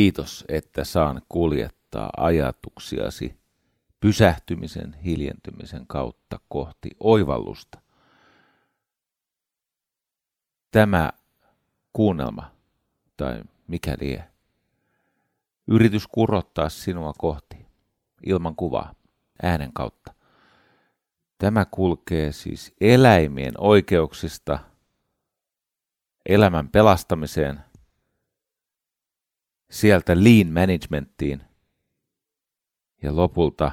Kiitos, että saan kuljettaa ajatuksiasi pysähtymisen, hiljentymisen kautta kohti oivallusta. Tämä kuunnelma, tai mikä lie, yritys kurottaa sinua kohti, ilman kuvaa, äänen kautta. Tämä kulkee siis eläimien oikeuksista elämän pelastamiseen, sieltä lean managementtiin ja lopulta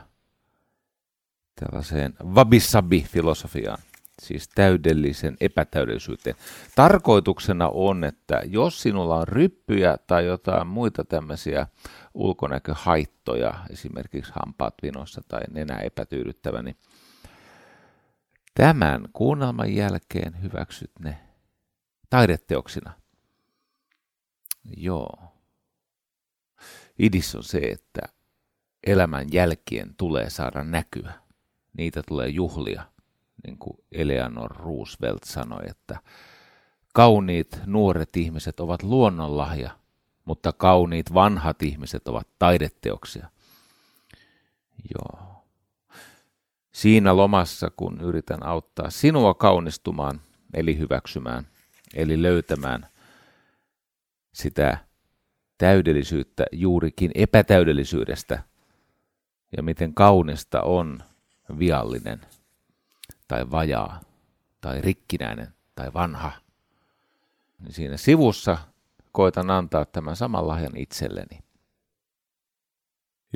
tällaiseen wabi-sabi-filosofiaan, siis täydellisen epätäydellisyyteen. Tarkoituksena on, että jos sinulla on ryppyjä tai jotain muita tämmöisiä ulkonäköhaittoja, esimerkiksi hampaat vinossa tai nenä epätyydyttävä, niin tämän kuunnelman jälkeen hyväksyt ne taideteoksina. Joo. Idis on se, että elämän jälkien tulee saada näkyä. Niitä tulee juhlia, niin kuin Eleanor Roosevelt sanoi, että kauniit nuoret ihmiset ovat luonnonlahja, mutta kauniit vanhat ihmiset ovat taideteoksia. Joo. Siinä lomassa, kun yritän auttaa sinua kaunistumaan, eli hyväksymään, eli löytämään sitä täydellisyyttä juurikin epätäydellisyydestä ja miten kaunista on viallinen tai vajaa tai rikkinäinen tai vanha. Niin siinä sivussa koitan antaa tämän saman lahjan itselleni.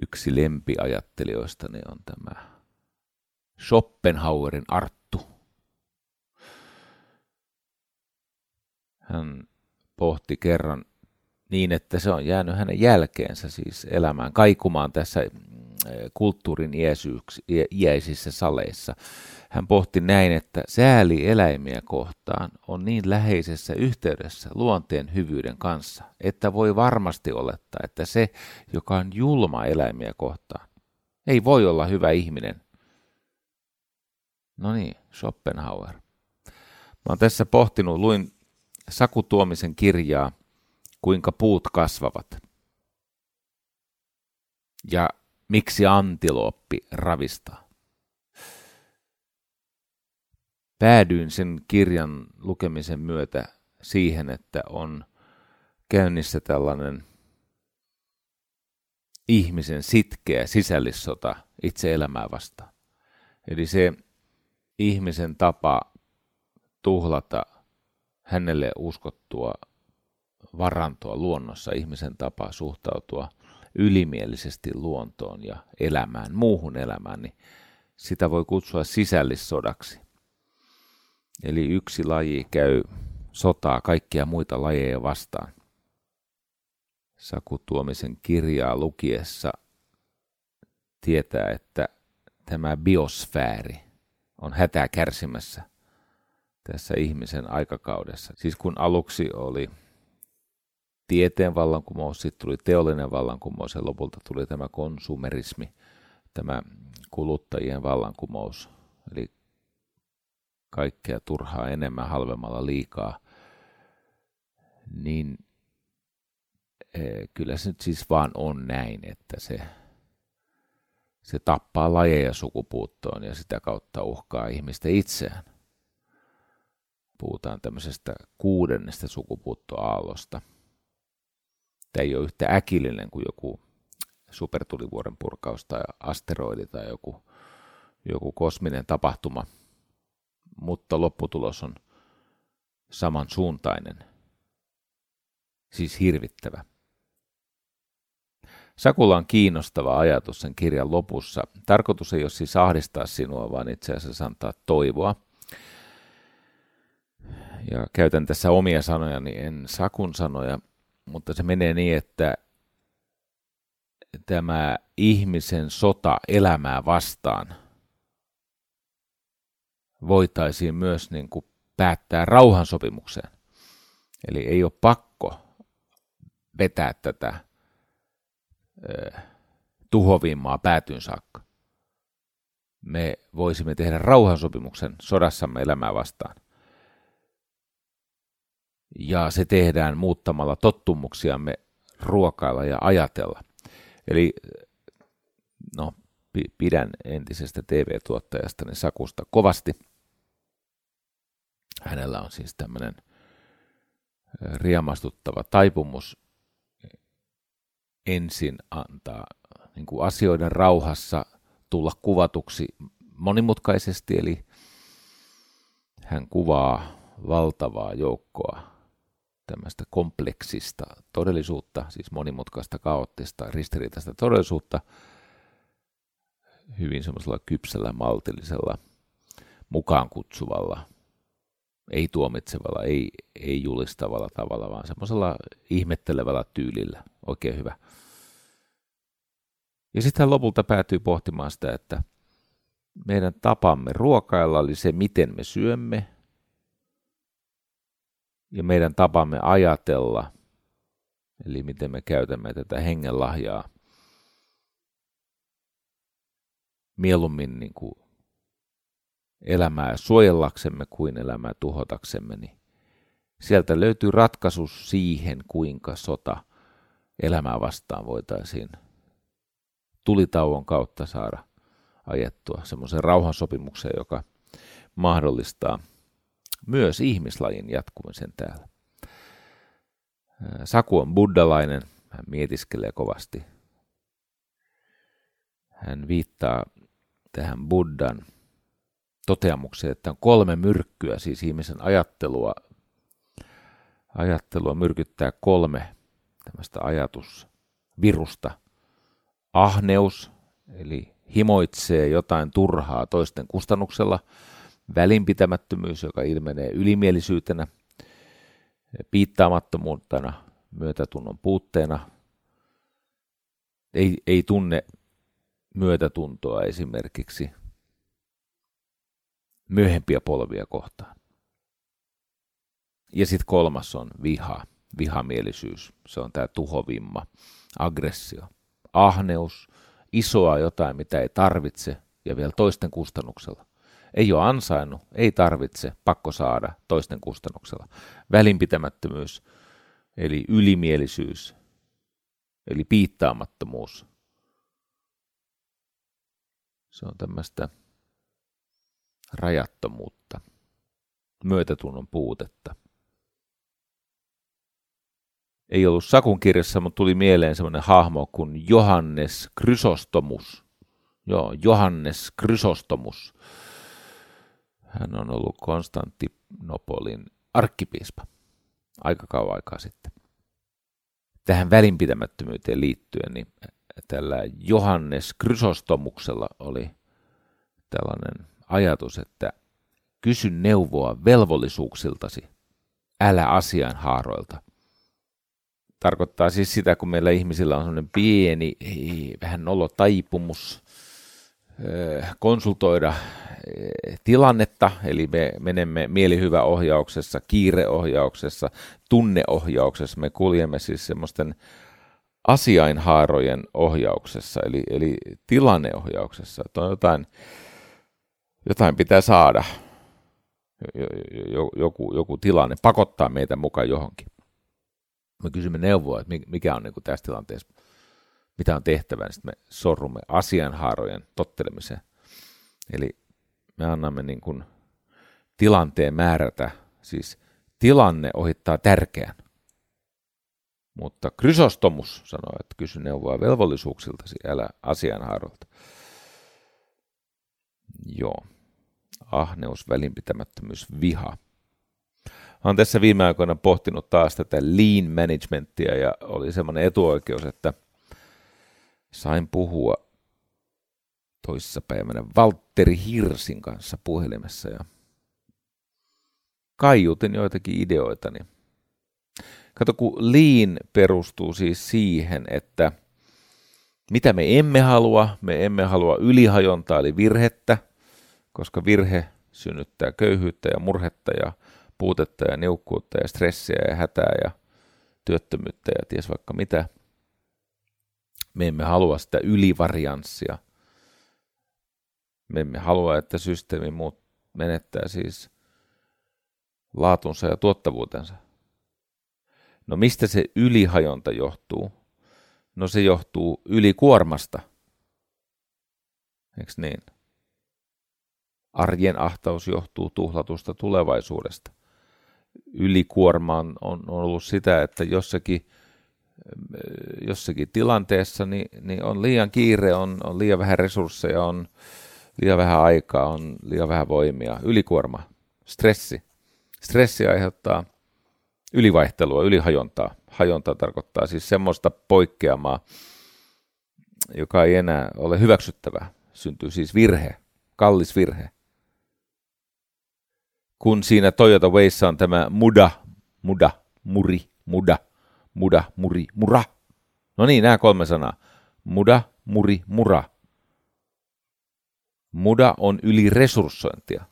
Yksi lempiajattelijoistani on tämä Schopenhauerin Arttu. Hän pohti kerran niin, että se on jäänyt hänen jälkeensä siis elämään, kaikumaan tässä kulttuurin iäisissä saleissa. Hän pohti näin, että sääli eläimiä kohtaan on niin läheisessä yhteydessä luonteen hyvyyden kanssa, että voi varmasti olettaa, että se, joka on julma eläimiä kohtaan, ei voi olla hyvä ihminen. No niin, Schopenhauer. Mä oon tässä pohtinut, luin Saku Tuomisen kirjaa, kuinka puut kasvavat. Ja Miksi antilooppi ravistaa? Päädyin sen kirjan lukemisen myötä siihen, että on käynnissä tällainen ihmisen sitkeä sisällissota itse elämää vastaan. Eli se ihmisen tapa tuhlata hänelle uskottua varantoa luonnossa, ihmisen tapa suhtautua – ylimielisesti luontoon ja elämään, muuhun elämään, niin sitä voi kutsua sisällissodaksi. Eli yksi laji käy sotaa kaikkia muita lajeja vastaan. Saku Tuomisen kirjaa lukiessa tietää, että tämä biosfääri on hätää kärsimässä tässä ihmisen aikakaudessa. Siis kun aluksi oli tieteen vallankumous, sitten tuli teollinen vallankumous ja lopulta tuli tämä konsumerismi, tämä kuluttajien vallankumous, eli kaikkea turhaa enemmän halvemmalla liikaa, niin e, kyllä se nyt siis vaan on näin, että se, se tappaa lajeja sukupuuttoon ja sitä kautta uhkaa ihmistä itseään. Puhutaan tämmöisestä kuudennesta sukupuuttoaallosta – Tämä ei ole yhtä äkillinen kuin joku supertulivuoren purkaus tai asteroidi tai joku, joku kosminen tapahtuma, mutta lopputulos on samansuuntainen, siis hirvittävä. Sakulla on kiinnostava ajatus sen kirjan lopussa. Tarkoitus ei ole siis ahdistaa sinua, vaan itse asiassa antaa toivoa. Ja käytän tässä omia sanoja, niin en Sakun sanoja – mutta se menee niin, että tämä ihmisen sota elämää vastaan voitaisiin myös niin kuin päättää rauhansopimukseen. Eli ei ole pakko vetää tätä ö, tuhovimmaa päätyyn saakka. Me voisimme tehdä rauhansopimuksen sodassamme elämää vastaan ja se tehdään muuttamalla tottumuksiamme ruokailla ja ajatella. Eli no, pidän entisestä TV-tuottajastani Sakusta kovasti. Hänellä on siis tämmöinen riemastuttava taipumus ensin antaa niin kuin asioiden rauhassa tulla kuvatuksi monimutkaisesti, eli hän kuvaa valtavaa joukkoa tämmöistä kompleksista todellisuutta, siis monimutkaista, kaoottista, ristiriitaista todellisuutta, hyvin semmoisella kypsällä, maltillisella, mukaan kutsuvalla, ei tuomitsevalla, ei, ei julistavalla tavalla, vaan semmoisella ihmettelevällä tyylillä. Oikein hyvä. Ja sitten lopulta päätyy pohtimaan sitä, että meidän tapamme ruokailla oli se, miten me syömme, ja meidän tapamme ajatella, eli miten me käytämme tätä hengenlahjaa mieluummin niin kuin elämää suojellaksemme kuin elämää tuhotaksemme, niin sieltä löytyy ratkaisu siihen, kuinka sota elämää vastaan voitaisiin tulitauon kautta saada ajettua semmoisen rauhansopimukseen, joka mahdollistaa myös ihmislajin jatkumisen täällä. Saku on buddalainen, hän mietiskelee kovasti. Hän viittaa tähän Buddhan toteamukseen, että on kolme myrkkyä, siis ihmisen ajattelua, ajattelua myrkyttää kolme tämmöistä ajatusvirusta. Ahneus, eli himoitsee jotain turhaa toisten kustannuksella, välinpitämättömyys, joka ilmenee ylimielisyytenä, piittaamattomuutena, myötätunnon puutteena, ei, ei tunne myötätuntoa esimerkiksi myöhempiä polvia kohtaan. Ja sitten kolmas on viha, vihamielisyys. Se on tämä tuhovimma, aggressio, ahneus, isoa jotain, mitä ei tarvitse ja vielä toisten kustannuksella. Ei ole ansainnut, ei tarvitse, pakko saada toisten kustannuksella. Välinpitämättömyys, eli ylimielisyys, eli piittaamattomuus. Se on tämmöistä rajattomuutta, myötätunnon puutetta. Ei ollut Sakun kirjassa, mutta tuli mieleen semmoinen hahmo kuin Johannes Chrysostomus. Joo, Johannes Chrysostomus. Hän on ollut Konstantinopolin arkkipiispa aika kauan aikaa sitten. Tähän välinpitämättömyyteen liittyen, niin tällä Johannes Chrysostomuksella oli tällainen ajatus, että kysy neuvoa velvollisuuksiltasi, älä asianhaaroilta. Tarkoittaa siis sitä, kun meillä ihmisillä on sellainen pieni, vähän nolotaipumus konsultoida tilannetta, eli me menemme mielihyväohjauksessa, kiireohjauksessa, tunneohjauksessa, me kuljemme siis semmoisten asiainhaarojen ohjauksessa, eli, eli tilanneohjauksessa, että on jotain, jotain pitää saada, joku, joku tilanne pakottaa meitä mukaan johonkin. Me kysymme neuvoa, että mikä on niin kuin tässä tilanteessa, mitä on tehtävä, niin sitten me sorrumme asianhaarojen tottelemiseen. Eli me annamme niin kuin tilanteen määrätä, siis tilanne ohittaa tärkeän. Mutta Krysostomus sanoi, että kysy neuvoa velvollisuuksiltasi, älä asianhaarolta. Joo. Ahneus, välinpitämättömyys, viha. Olen tässä viime aikoina pohtinut taas tätä lean managementia ja oli semmoinen etuoikeus, että sain puhua toissapäivänä Valtteri Hirsin kanssa puhelimessa ja kaiutin joitakin ideoita, niin Kato, kun lean perustuu siis siihen, että mitä me emme halua, me emme halua ylihajontaa eli virhettä, koska virhe synnyttää köyhyyttä ja murhetta ja puutetta ja niukkuutta ja stressiä ja hätää ja työttömyyttä ja ties vaikka mitä. Me emme halua sitä ylivarianssia. Me emme halua, että systeemi muut menettää siis laatunsa ja tuottavuutensa. No mistä se ylihajonta johtuu? No se johtuu ylikuormasta. Eikö niin? Arjen ahtaus johtuu tuhlatusta tulevaisuudesta. Ylikuorma on, on ollut sitä, että jossakin, jossakin tilanteessa niin, niin on liian kiire, on, on liian vähän resursseja, on liian vähän aikaa, on liian vähän voimia. Ylikuorma, stressi. Stressi aiheuttaa ylivaihtelua, ylihajontaa. Hajonta tarkoittaa siis semmoista poikkeamaa, joka ei enää ole hyväksyttävää. Syntyy siis virhe, kallis virhe. Kun siinä Toyota Wayssa on tämä muda, muda, muri, muda, muda, muri, mura. No niin, nämä kolme sanaa. Muda, muri, mura. Muda on yliresurssointia.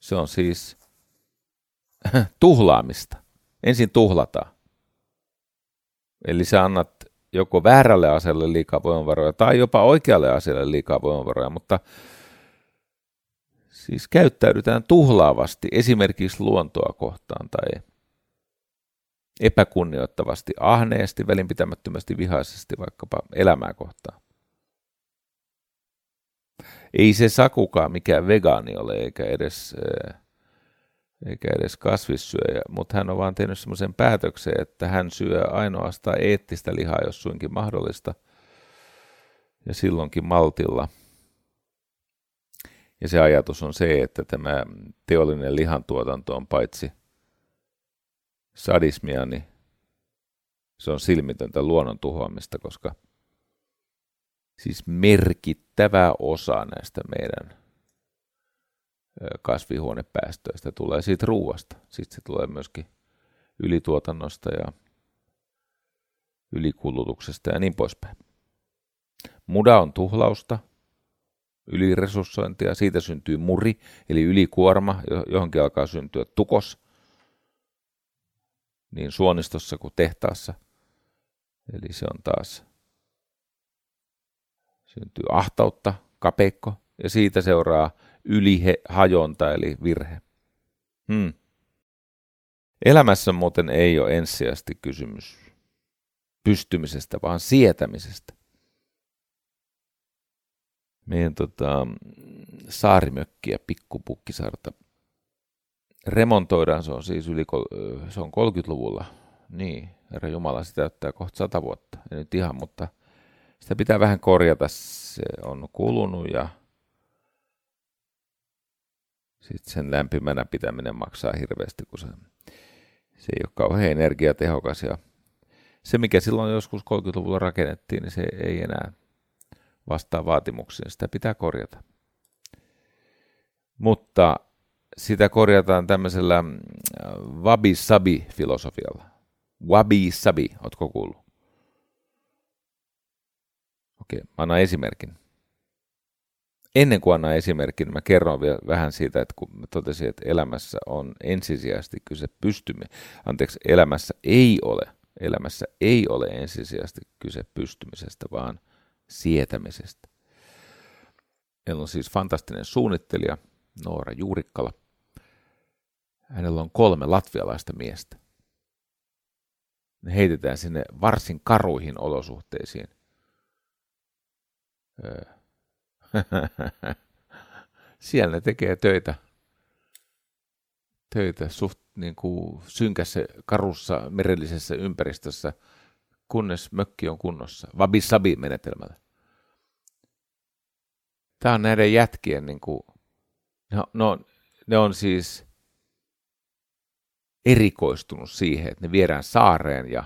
Se on siis tuhlaamista. Ensin tuhlataan. Eli sä annat joko väärälle asialle liikaa voimavaroja tai jopa oikealle asialle liikaa voimavaroja, mutta siis käyttäydytään tuhlaavasti esimerkiksi luontoa kohtaan tai epäkunnioittavasti, ahneesti, välinpitämättömästi, vihaisesti vaikkapa elämää kohtaan. Ei se sakukaan mikään vegaani ole, eikä edes äh, eikä edes kasvissyöjä, mutta hän on vaan tehnyt semmoisen päätöksen, että hän syö ainoastaan eettistä lihaa, jos suinkin mahdollista, ja silloinkin maltilla. Ja se ajatus on se, että tämä teollinen lihantuotanto on paitsi sadismia, niin se on silmitöntä luonnon tuhoamista, koska siis merkittävä osa näistä meidän kasvihuonepäästöistä tulee siitä ruuasta. Sitten se tulee myöskin ylituotannosta ja ylikulutuksesta ja niin poispäin. Muda on tuhlausta, yliresurssointia, siitä syntyy muri, eli ylikuorma, johonkin alkaa syntyä tukos, niin suonistossa kuin tehtaassa. Eli se on taas, syntyy ahtautta, kapeikko, ja siitä seuraa ylihajonta eli virhe. Hmm. Elämässä muuten ei ole ensisijaisesti kysymys pystymisestä, vaan sietämisestä. Meidän tota, saarimökkiä Pikkupukkisarta remontoidaan, se on siis yli, se on 30-luvulla. Niin, herra Jumala, se täyttää kohta 100 vuotta. Ei nyt ihan, mutta sitä pitää vähän korjata. Se on kulunut ja sitten sen lämpimänä pitäminen maksaa hirveästi, kun se, se ei ole kauhean energiatehokas. Ja se, mikä silloin joskus 30-luvulla rakennettiin, niin se ei enää vastaa vaatimuksiin. Sitä pitää korjata. Mutta sitä korjataan tämmöisellä äh, wabi-sabi-filosofialla. Wabi-sabi, ootko kuullut? Okei, mä annan esimerkin ennen kuin annan esimerkin, mä kerron vielä vähän siitä, että kun mä totesin, että elämässä on ensisijaisesti kyse pystymme, anteeksi, elämässä ei ole, elämässä ei ole ensisijaisesti kyse pystymisestä, vaan sietämisestä. Meillä on siis fantastinen suunnittelija, Noora Juurikkala. Hänellä on kolme latvialaista miestä. Ne heitetään sinne varsin karuihin olosuhteisiin. Siellä ne tekee töitä, töitä suht niin kuin synkässä, karussa, merellisessä ympäristössä, kunnes mökki on kunnossa. Wabi-sabi-menetelmällä. Tämä on näiden jätkien, niin kuin, no, no, ne on siis erikoistunut siihen, että ne viedään saareen ja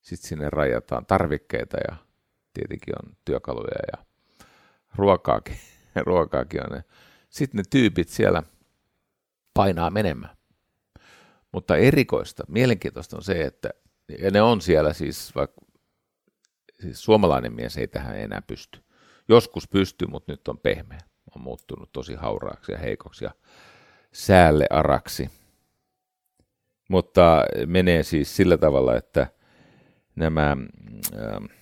sitten sinne rajataan tarvikkeita ja tietenkin on työkaluja ja ruokaakin, ruokaakin on. Sitten ne tyypit siellä painaa menemään. Mutta erikoista, mielenkiintoista on se, että ja ne on siellä siis, vaikka siis suomalainen mies ei tähän enää pysty. Joskus pystyy, mutta nyt on pehmeä. On muuttunut tosi hauraaksi ja heikoksi ja säälle araksi. Mutta menee siis sillä tavalla, että nämä äh,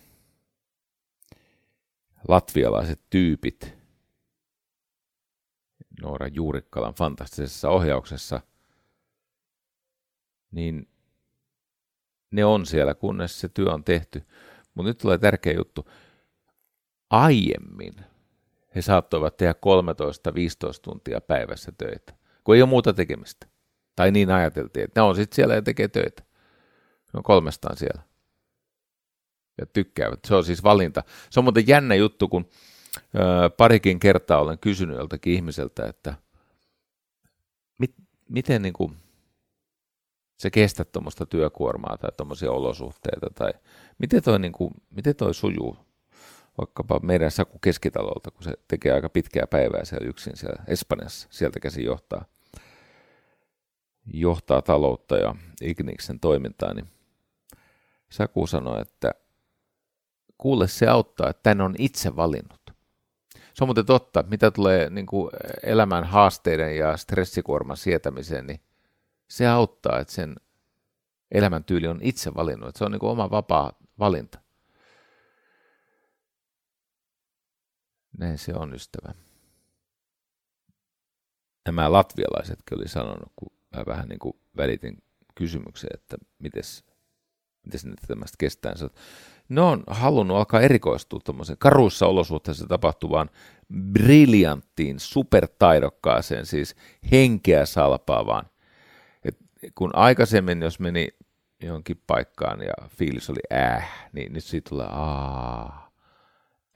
latvialaiset tyypit Noora Juurikkalan fantastisessa ohjauksessa, niin ne on siellä, kunnes se työ on tehty. Mutta nyt tulee tärkeä juttu. Aiemmin he saattoivat tehdä 13-15 tuntia päivässä töitä, kun ei ole muuta tekemistä. Tai niin ajateltiin, että ne on sitten siellä ja tekee töitä. Ne on kolmestaan siellä. Ja tykkäävät. Se on siis valinta. Se on muuten jännä juttu, kun ö, parikin kertaa olen kysynyt joltakin ihmiseltä, että mit, miten niin kuin, se kestät tuommoista työkuormaa tai tuommoisia olosuhteita, tai miten toi, niin kuin, miten toi sujuu vaikkapa meidän Saku Keskitalolta, kun se tekee aika pitkää päivää siellä yksin siellä Espanjassa, sieltä käsin johtaa, johtaa taloutta ja Igniksen toimintaa, niin Saku sanoi, että kuule se auttaa, että tän on itse valinnut. Se on muuten totta, mitä tulee niin kuin elämän haasteiden ja stressikuorman sietämiseen, niin se auttaa, että sen elämäntyyli on itse valinnut, että se on niin kuin oma vapaa valinta. Näin se on, ystävä. Nämä latvialaisetkin oli sanonut, kun mä vähän niin kuin välitin kysymyksen, että miten ne tämmöistä kestää. Ne on halunnut alkaa erikoistua tuommoisen karuissa olosuhteissa tapahtuvaan briljanttiin, supertaidokkaaseen, siis henkeä salpaavaan. Et kun aikaisemmin, jos meni johonkin paikkaan ja fiilis oli äh, niin nyt siitä tulee aah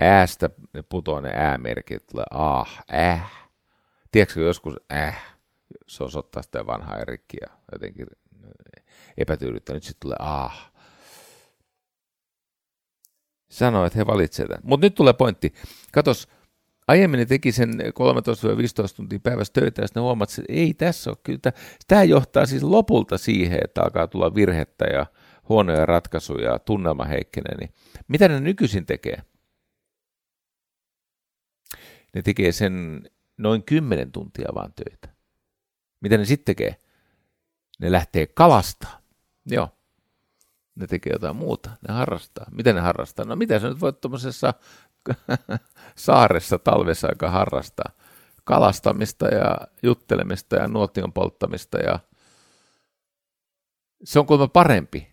äästä ne putoaa ne äämerkit, tulee ah, äh. Tiedätkö joskus äh, se osoittaa sitä vanhaa rikki ja jotenkin epätyydyttä. Nyt sitten tulee ah. Sanoo, että he valitsevat tämän. Mutta nyt tulee pointti. Katos, aiemmin ne teki sen 13-15 tuntia päivässä töitä, ja sitten ne huomaat, että ei tässä ole kyllä. Tämä johtaa siis lopulta siihen, että alkaa tulla virhettä ja huonoja ratkaisuja ja tunnelma heikkenee. Niin mitä ne nykyisin tekee? ne tekee sen noin 10 tuntia vaan töitä. Mitä ne sitten tekee? Ne lähtee kalastaa. Joo. Ne tekee jotain muuta. Ne harrastaa. Mitä ne harrastaa? No mitä sä nyt voit tuommoisessa saaressa talvessa aika harrastaa? Kalastamista ja juttelemista ja nuotion polttamista ja se on kuulemma parempi.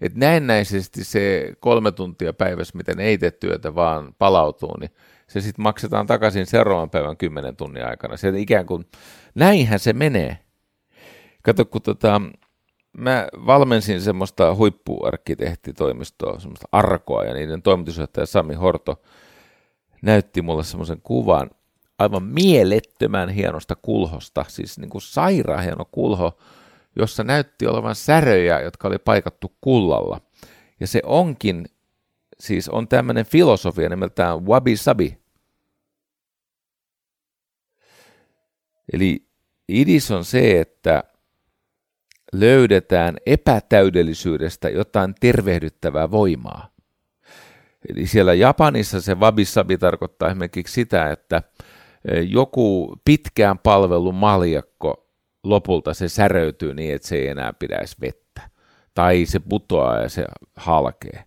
Et näennäisesti se kolme tuntia päivässä, miten ei tee työtä, vaan palautuu, niin se sitten maksetaan takaisin seuraavan päivän kymmenen tunnin aikana. Se ikään kuin, näinhän se menee. Kato, kun tota, mä valmensin semmoista huippuarkkitehtitoimistoa, semmoista arkoa, ja niiden toimitusjohtaja Sami Horto näytti mulle semmoisen kuvan aivan mielettömän hienosta kulhosta, siis niin kuin sairaan hieno kulho, jossa näytti olevan säröjä, jotka oli paikattu kullalla. Ja se onkin siis on tämmöinen filosofia nimeltään wabi sabi. Eli idis on se, että löydetään epätäydellisyydestä jotain tervehdyttävää voimaa. Eli siellä Japanissa se wabi-sabi tarkoittaa esimerkiksi sitä, että e, joku pitkään palvelun maljakko lopulta se säröytyy niin, että se ei enää pidäisi vettä. Tai se putoaa ja se halkee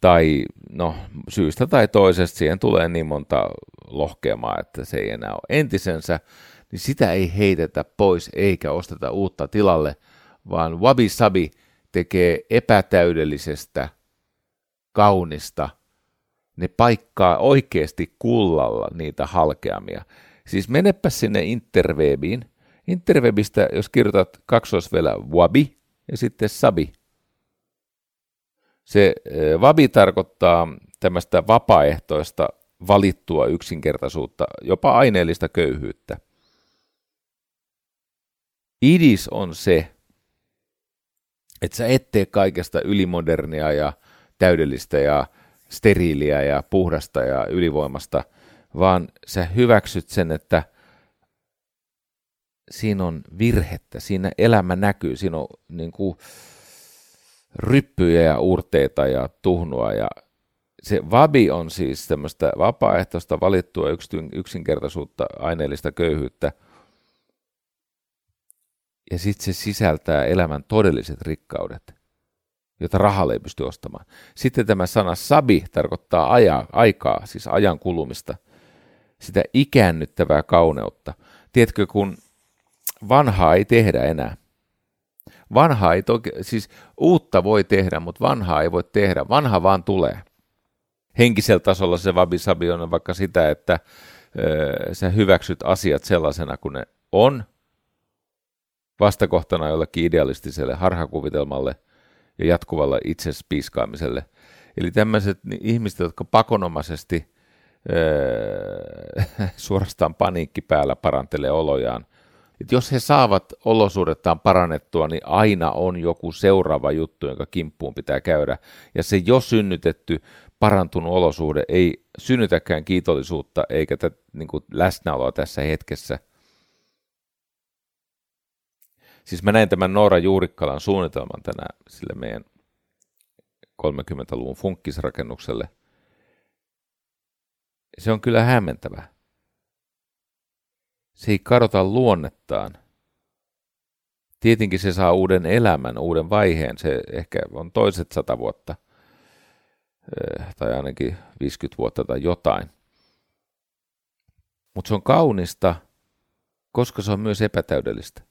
tai no, syystä tai toisesta siihen tulee niin monta lohkeamaa, että se ei enää ole entisensä, niin sitä ei heitetä pois eikä osteta uutta tilalle, vaan Wabi Sabi tekee epätäydellisestä kaunista, ne paikkaa oikeasti kullalla niitä halkeamia. Siis menepä sinne interwebiin. Interwebistä, jos kirjoitat kaksoisvelä wabi ja sitten sabi, se vabi tarkoittaa tämmöistä vapaaehtoista valittua yksinkertaisuutta, jopa aineellista köyhyyttä. Idis on se, että sä et tee kaikesta ylimodernia ja täydellistä ja steriiliä ja puhdasta ja ylivoimasta, vaan sä hyväksyt sen, että siinä on virhettä, siinä elämä näkyy, siinä on niin kuin, ryppyjä ja urteita ja tuhnua ja se vabi on siis tämmöistä vapaaehtoista valittua yksinkertaisuutta, aineellista köyhyyttä. Ja sitten se sisältää elämän todelliset rikkaudet, jota rahalla ei pysty ostamaan. Sitten tämä sana sabi tarkoittaa aja, aikaa, siis ajan kulumista, sitä ikäännyttävää kauneutta. Tiedätkö, kun vanhaa ei tehdä enää, Vanhaa ei toki, siis uutta voi tehdä, mutta vanhaa ei voi tehdä. Vanha vaan tulee. Henkisellä tasolla se vabisabi on vaikka sitä, että ö, sä hyväksyt asiat sellaisena kuin ne on, vastakohtana jollekin idealistiselle harhakuvitelmalle ja jatkuvalle itsespiiskaamiselle. Eli tämmöiset ihmiset, jotka pakonomaisesti öö, suorastaan paniikki päällä parantelee olojaan, että jos he saavat olosuudettaan parannettua, niin aina on joku seuraava juttu, jonka kimppuun pitää käydä. Ja se jo synnytetty, parantunut olosuhde ei synnytäkään kiitollisuutta eikä tätä niin kuin läsnäoloa tässä hetkessä. Siis mä näin tämän Noora Juurikkalan suunnitelman tänään sille meidän 30-luvun funkkisrakennukselle. Se on kyllä hämmentävä. Se ei kadota luonnettaan. Tietenkin se saa uuden elämän, uuden vaiheen. Se ehkä on toiset sata vuotta, eh, tai ainakin 50 vuotta tai jotain. Mutta se on kaunista, koska se on myös epätäydellistä.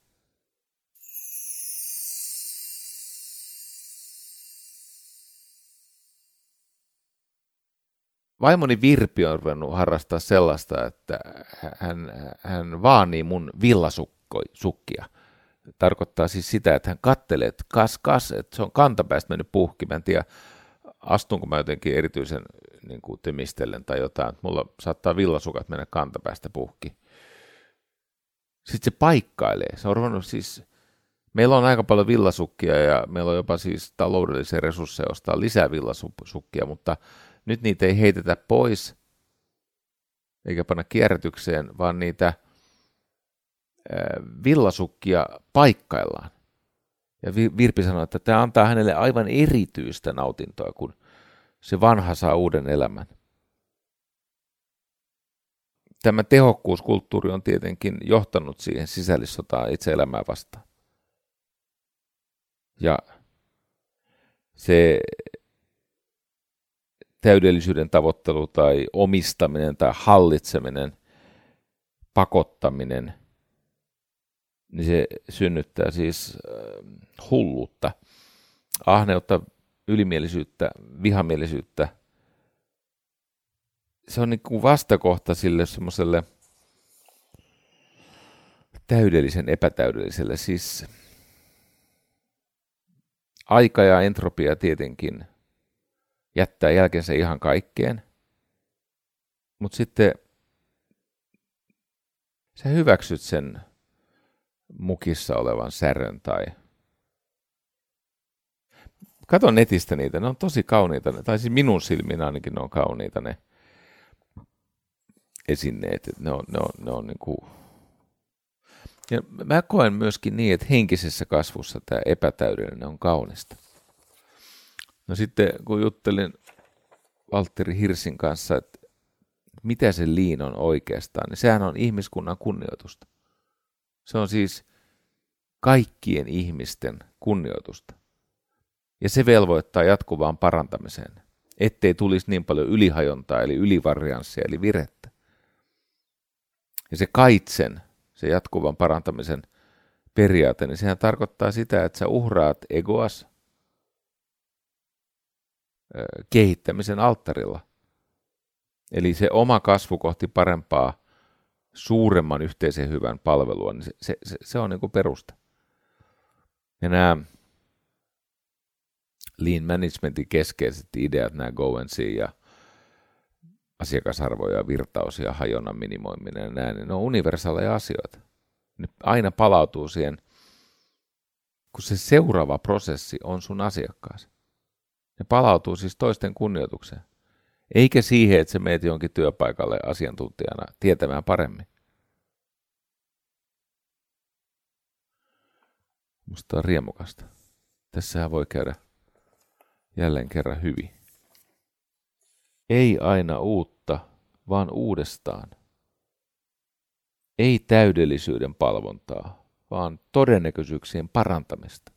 Vaimoni Virpi on ruvennut harrastaa sellaista, että hän, hän vaanii mun villasukkia. Tarkoittaa siis sitä, että hän kattelee, että kas kas, että se on kantapäästä mennyt puhki. Mä en tiedä, astunko mä jotenkin erityisen niin kuin temistellen tai jotain, että mulla saattaa villasukat mennä kantapäästä puhki. Sitten se paikkailee. Se on ruvennut siis, meillä on aika paljon villasukkia ja meillä on jopa siis taloudellisia resursseja ostaa lisää villasukkia, mutta nyt niitä ei heitetä pois eikä panna kierrätykseen, vaan niitä villasukkia paikkaillaan. Ja Virpi sanoi, että tämä antaa hänelle aivan erityistä nautintoa, kun se vanha saa uuden elämän. Tämä tehokkuuskulttuuri on tietenkin johtanut siihen sisällissotaan itse elämää vastaan. Ja se täydellisyyden tavoittelu tai omistaminen tai hallitseminen, pakottaminen, niin se synnyttää siis äh, hulluutta, ahneutta, ylimielisyyttä, vihamielisyyttä. Se on niin kuin vastakohta sille semmoiselle täydellisen epätäydelliselle. Siis aika ja entropia tietenkin – jättää jälkensä ihan kaikkeen. Mutta sitten sä hyväksyt sen mukissa olevan särön tai Kato netistä niitä, ne on tosi kauniita, tai siis minun silmin ainakin ne on kauniita ne esineet, ne on, ne on, ne on niin kuin... Ja mä koen myöskin niin, että henkisessä kasvussa tämä epätäydellinen on kaunista. No sitten kun juttelin Valtteri Hirsin kanssa, että mitä se liin on oikeastaan, niin sehän on ihmiskunnan kunnioitusta. Se on siis kaikkien ihmisten kunnioitusta. Ja se velvoittaa jatkuvaan parantamiseen, ettei tulisi niin paljon ylihajontaa, eli ylivarianssia, eli virettä. Ja se kaitsen, se jatkuvan parantamisen periaate, niin sehän tarkoittaa sitä, että sä uhraat egoas, kehittämisen alttarilla. Eli se oma kasvu kohti parempaa, suuremman yhteisen hyvän palvelua, niin se, se, se, on niin kuin perusta. Ja nämä lean managementin keskeiset ideat, nämä go and see ja asiakasarvo ja virtaus ja hajonnan minimoiminen ja näin, niin ne on universaaleja asioita. Ne aina palautuu siihen, kun se seuraava prosessi on sun asiakkaasi. Ne palautuu siis toisten kunnioitukseen. Eikä siihen, että se meet jonkin työpaikalle asiantuntijana tietämään paremmin. Musta on riemukasta. Tässähän voi käydä jälleen kerran hyvin. Ei aina uutta, vaan uudestaan. Ei täydellisyyden palvontaa, vaan todennäköisyyksien parantamista.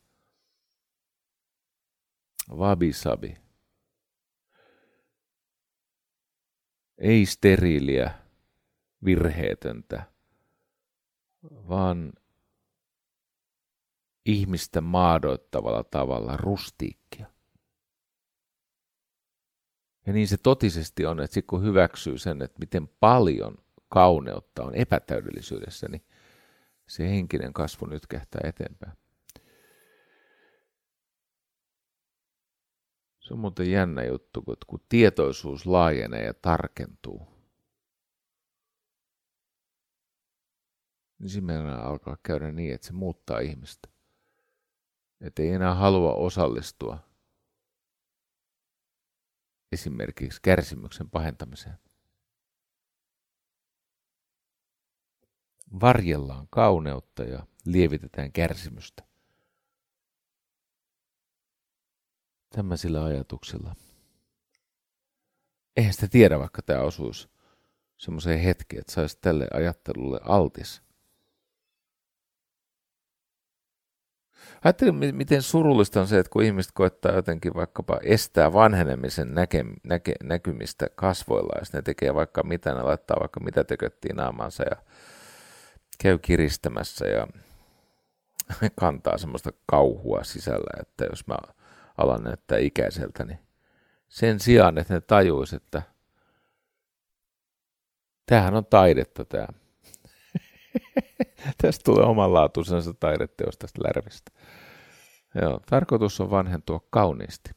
Wabi-sabi. Ei steriiliä, virheetöntä, vaan ihmistä maadoittavalla tavalla rustiikkia. Ja niin se totisesti on, että kun hyväksyy sen, että miten paljon kauneutta on epätäydellisyydessä, niin se henkinen kasvu nyt kehtää eteenpäin. Se on muuten jännä juttu, kun tietoisuus laajenee ja tarkentuu, niin siinä alkaa käydä niin, että se muuttaa ihmistä. Että ei enää halua osallistua esimerkiksi kärsimyksen pahentamiseen. Varjellaan kauneutta ja lievitetään kärsimystä. Tämmöisillä ajatuksilla. Eihän sitä tiedä, vaikka tämä osuisi semmoiseen hetkeen, että saisi tälle ajattelulle altis. Ajattelin, miten surullista on se, että kun ihmiset koettaa jotenkin vaikkapa estää vanhenemisen näke, näke, näkymistä kasvoilla, jos ne tekee vaikka mitä, ne laittaa vaikka mitä tököttiin naamansa ja käy kiristämässä ja kantaa semmoista kauhua sisällä, että jos mä alan näyttää ikäiseltä, niin sen sijaan, että ne tajuisi, että tämähän on taidetta tämä. Tästä tulee omanlaatuisensa taideteos tästä lärvistä. Joo, tarkoitus on vanhentua kauniisti.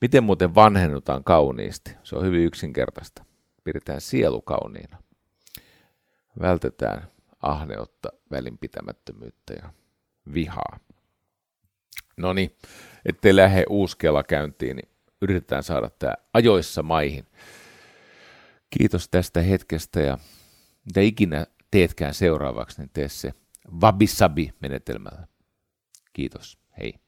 Miten muuten vanhennutaan kauniisti? Se on hyvin yksinkertaista. Pidetään sielu kauniina. Vältetään ahneutta, välinpitämättömyyttä ja vihaa. No niin, ettei lähde uusi kela käyntiin, niin yritetään saada tämä ajoissa maihin. Kiitos tästä hetkestä ja mitä ikinä teetkään seuraavaksi, niin tee se wabi-sabi menetelmällä. Kiitos. Hei.